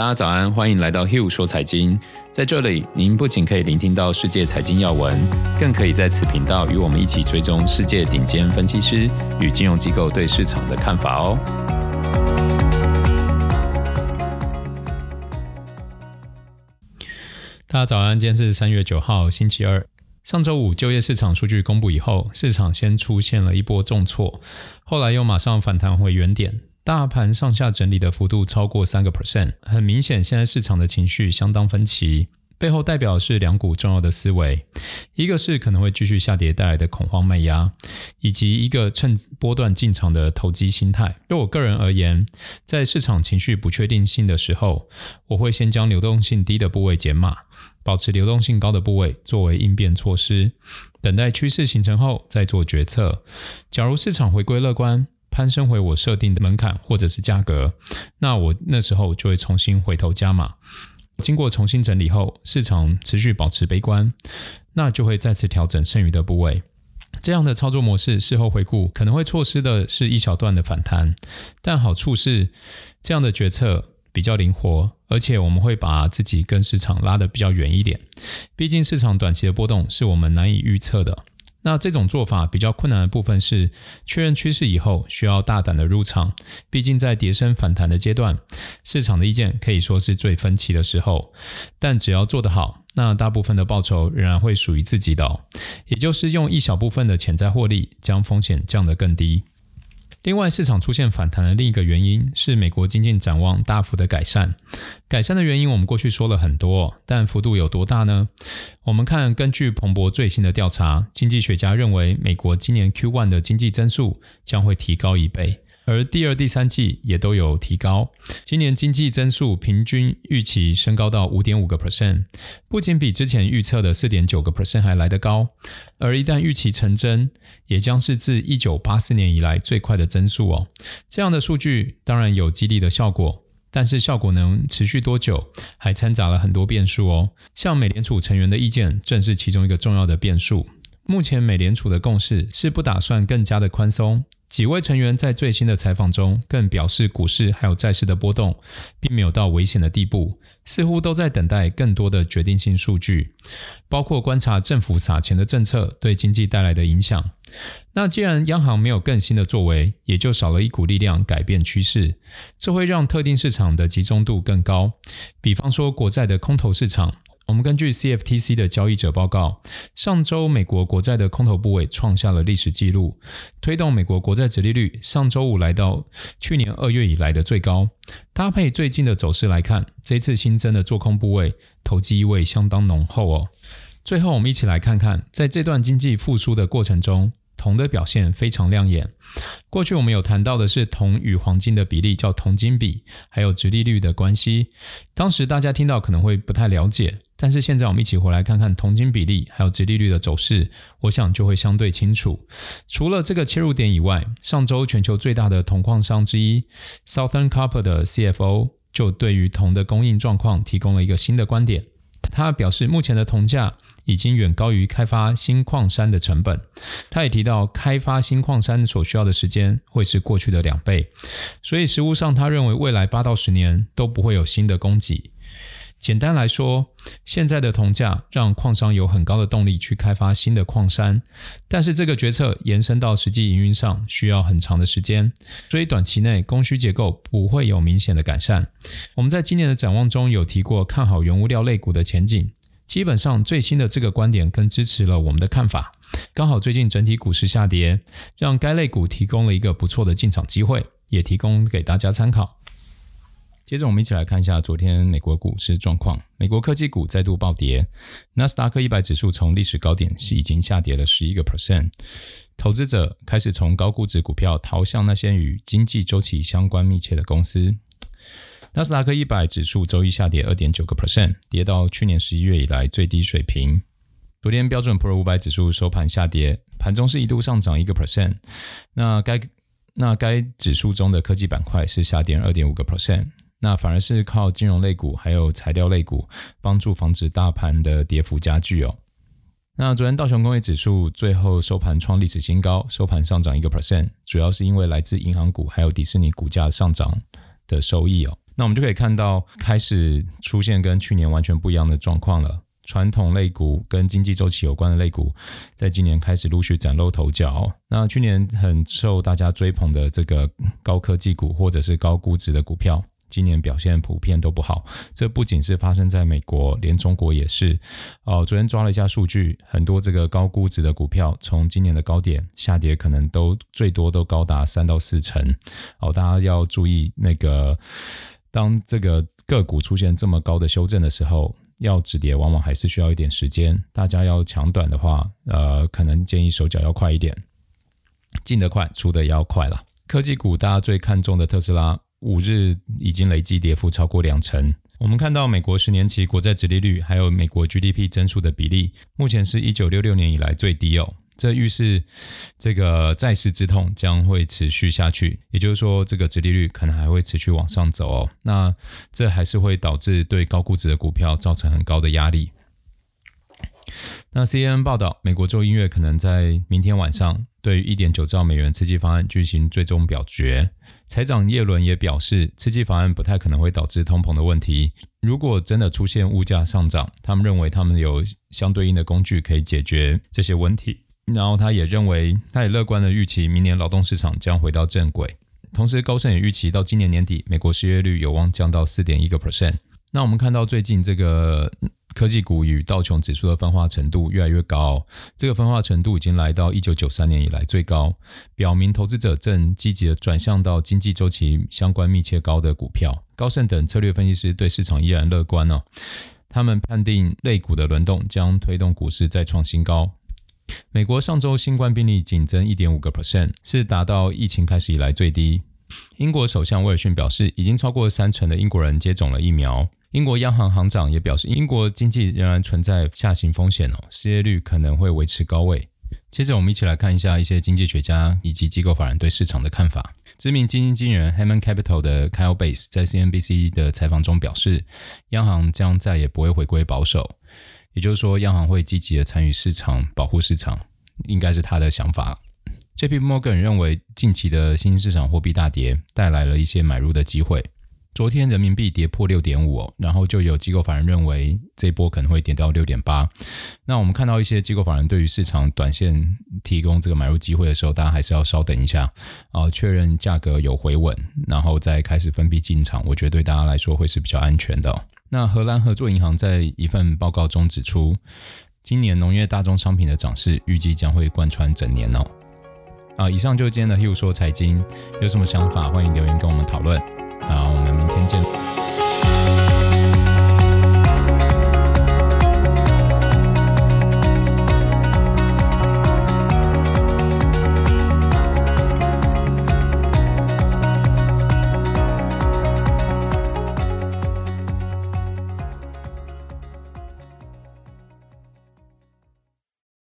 大家早安，欢迎来到 Hugh 说财经。在这里，您不仅可以聆听到世界财经要闻，更可以在此频道与我们一起追踪世界顶尖分析师与金融机构对市场的看法哦。大家早安，今天是三月九号，星期二。上周五就业市场数据公布以后，市场先出现了一波重挫，后来又马上反弹回原点，大盘上下整理的幅度超过三个 percent。很明显，现在市场的情绪相当分歧，背后代表是两股重要的思维：一个是可能会继续下跌带来的恐慌卖压，以及一个趁波段进场的投机心态。就我个人而言，在市场情绪不确定性的时候，我会先将流动性低的部位减码。保持流动性高的部位作为应变措施，等待趋势形成后再做决策。假如市场回归乐观，攀升回我设定的门槛或者是价格，那我那时候就会重新回头加码。经过重新整理后，市场持续保持悲观，那就会再次调整剩余的部位。这样的操作模式，事后回顾可能会错失的是一小段的反弹，但好处是这样的决策。比较灵活，而且我们会把自己跟市场拉得比较远一点。毕竟市场短期的波动是我们难以预测的。那这种做法比较困难的部分是确认趋势以后需要大胆的入场。毕竟在跌升反弹的阶段，市场的意见可以说是最分歧的时候。但只要做得好，那大部分的报酬仍然会属于自己的哦。也就是用一小部分的潜在获利，将风险降得更低。另外，市场出现反弹的另一个原因是美国经济展望大幅的改善。改善的原因我们过去说了很多，但幅度有多大呢？我们看，根据彭博最新的调查，经济学家认为美国今年 Q1 的经济增速将会提高一倍。而第二、第三季也都有提高，今年经济增速平均预期升高到五点五个 percent，不仅比之前预测的四点九个 percent 还来得高，而一旦预期成真，也将是自一九八四年以来最快的增速哦。这样的数据当然有激励的效果，但是效果能持续多久，还掺杂了很多变数哦。像美联储成员的意见，正是其中一个重要的变数。目前美联储的共识是不打算更加的宽松。几位成员在最新的采访中更表示，股市还有债市的波动并没有到危险的地步，似乎都在等待更多的决定性数据，包括观察政府撒钱的政策对经济带来的影响。那既然央行没有更新的作为，也就少了一股力量改变趋势，这会让特定市场的集中度更高，比方说国债的空头市场。我们根据 CFTC 的交易者报告，上周美国国债的空头部位创下了历史纪录，推动美国国债殖利率上周五来到去年二月以来的最高。搭配最近的走势来看，这次新增的做空部位投机意味相当浓厚哦。最后，我们一起来看看，在这段经济复苏的过程中，铜的表现非常亮眼。过去我们有谈到的是铜与黄金的比例叫铜金比，还有殖利率的关系。当时大家听到可能会不太了解，但是现在我们一起回来看看铜金比例还有殖利率的走势，我想就会相对清楚。除了这个切入点以外，上周全球最大的铜矿商之一 Southern Copper 的 CFO 就对于铜的供应状况提供了一个新的观点。他表示，目前的铜价已经远高于开发新矿山的成本。他也提到，开发新矿山所需要的时间会是过去的两倍，所以实务上，他认为未来八到十年都不会有新的供给。简单来说，现在的铜价让矿商有很高的动力去开发新的矿山，但是这个决策延伸到实际营运上需要很长的时间，所以短期内供需结构不会有明显的改善。我们在今年的展望中有提过看好原物料类股的前景，基本上最新的这个观点更支持了我们的看法。刚好最近整体股市下跌，让该类股提供了一个不错的进场机会，也提供给大家参考。接着，我们一起来看一下昨天美国股市状况。美国科技股再度暴跌，纳斯达克一百指数从历史高点是已经下跌了十一个 percent。投资者开始从高估值股票逃向那些与经济周期相关密切的公司。纳斯达克一百指数周一下跌二点九个 percent，跌到去年十一月以来最低水平。昨天标准普尔五百指数收盘下跌，盘中是一度上涨一个 percent。那该那该指数中的科技板块是下跌二点五个 percent。那反而是靠金融类股还有材料类股帮助防止大盘的跌幅加剧哦。那昨天道琼工业指数最后收盘创历史新高，收盘上涨一个 percent，主要是因为来自银行股还有迪士尼股价上涨的收益哦。那我们就可以看到开始出现跟去年完全不一样的状况了。传统类股跟经济周期有关的类股，在今年开始陆续崭露头角。那去年很受大家追捧的这个高科技股或者是高估值的股票，今年表现普遍都不好。这不仅是发生在美国，连中国也是。哦，昨天抓了一下数据，很多这个高估值的股票，从今年的高点下跌，可能都最多都高达三到四成。哦，大家要注意，那个当这个个股出现这么高的修正的时候。要止跌，往往还是需要一点时间。大家要抢短的话，呃，可能建议手脚要快一点，进得快，出得也要快了。科技股大家最看重的特斯拉，五日已经累计跌幅超过两成。我们看到美国十年期国债殖利率，还有美国 GDP 增速的比例，目前是一九六六年以来最低哦。这预示这个债市之痛将会持续下去，也就是说，这个殖利率可能还会持续往上走哦。那这还是会导致对高估值的股票造成很高的压力。那 CNN 报道，美国众议院可能在明天晚上对于一点九兆美元刺激方案进行最终表决。财长耶伦也表示，刺激法案不太可能会导致通膨的问题。如果真的出现物价上涨，他们认为他们有相对应的工具可以解决这些问题。然后他也认为，他也乐观的预期明年劳动市场将回到正轨。同时，高盛也预期到今年年底，美国失业率有望降到四点一个 percent。那我们看到最近这个科技股与道琼指数的分化程度越来越高，这个分化程度已经来到一九九三年以来最高，表明投资者正积极的转向到经济周期相关密切高的股票。高盛等策略分析师对市场依然乐观哦，他们判定类股的轮动将推动股市再创新高。美国上周新冠病例仅增一点五个 percent，是达到疫情开始以来最低。英国首相威尔逊表示，已经超过三成的英国人接种了疫苗。英国央行行长也表示，英国经济仍然存在下行风险哦，失业率可能会维持高位。接着，我们一起来看一下一些经济学家以及机构法人对市场的看法。知名基金经理人 Hammond Capital 的 Kyle Bass 在 CNBC 的采访中表示，央行将再也不会回归保守。也就是说，央行会积极的参与市场，保护市场，应该是他的想法。J.P. Morgan 认为，近期的新兴市场货币大跌带来了一些买入的机会。昨天人民币跌破六点五哦，然后就有机构法人认为这波可能会跌到六点八。那我们看到一些机构法人对于市场短线提供这个买入机会的时候，大家还是要稍等一下啊，确认价格有回稳，然后再开始分批进场。我觉得对大家来说会是比较安全的。那荷兰合作银行在一份报告中指出，今年农业大宗商品的涨势预计将会贯穿整年哦。啊，以上就是今天的 heu 说财经，有什么想法欢迎留言跟我们讨论。好，我们明天见。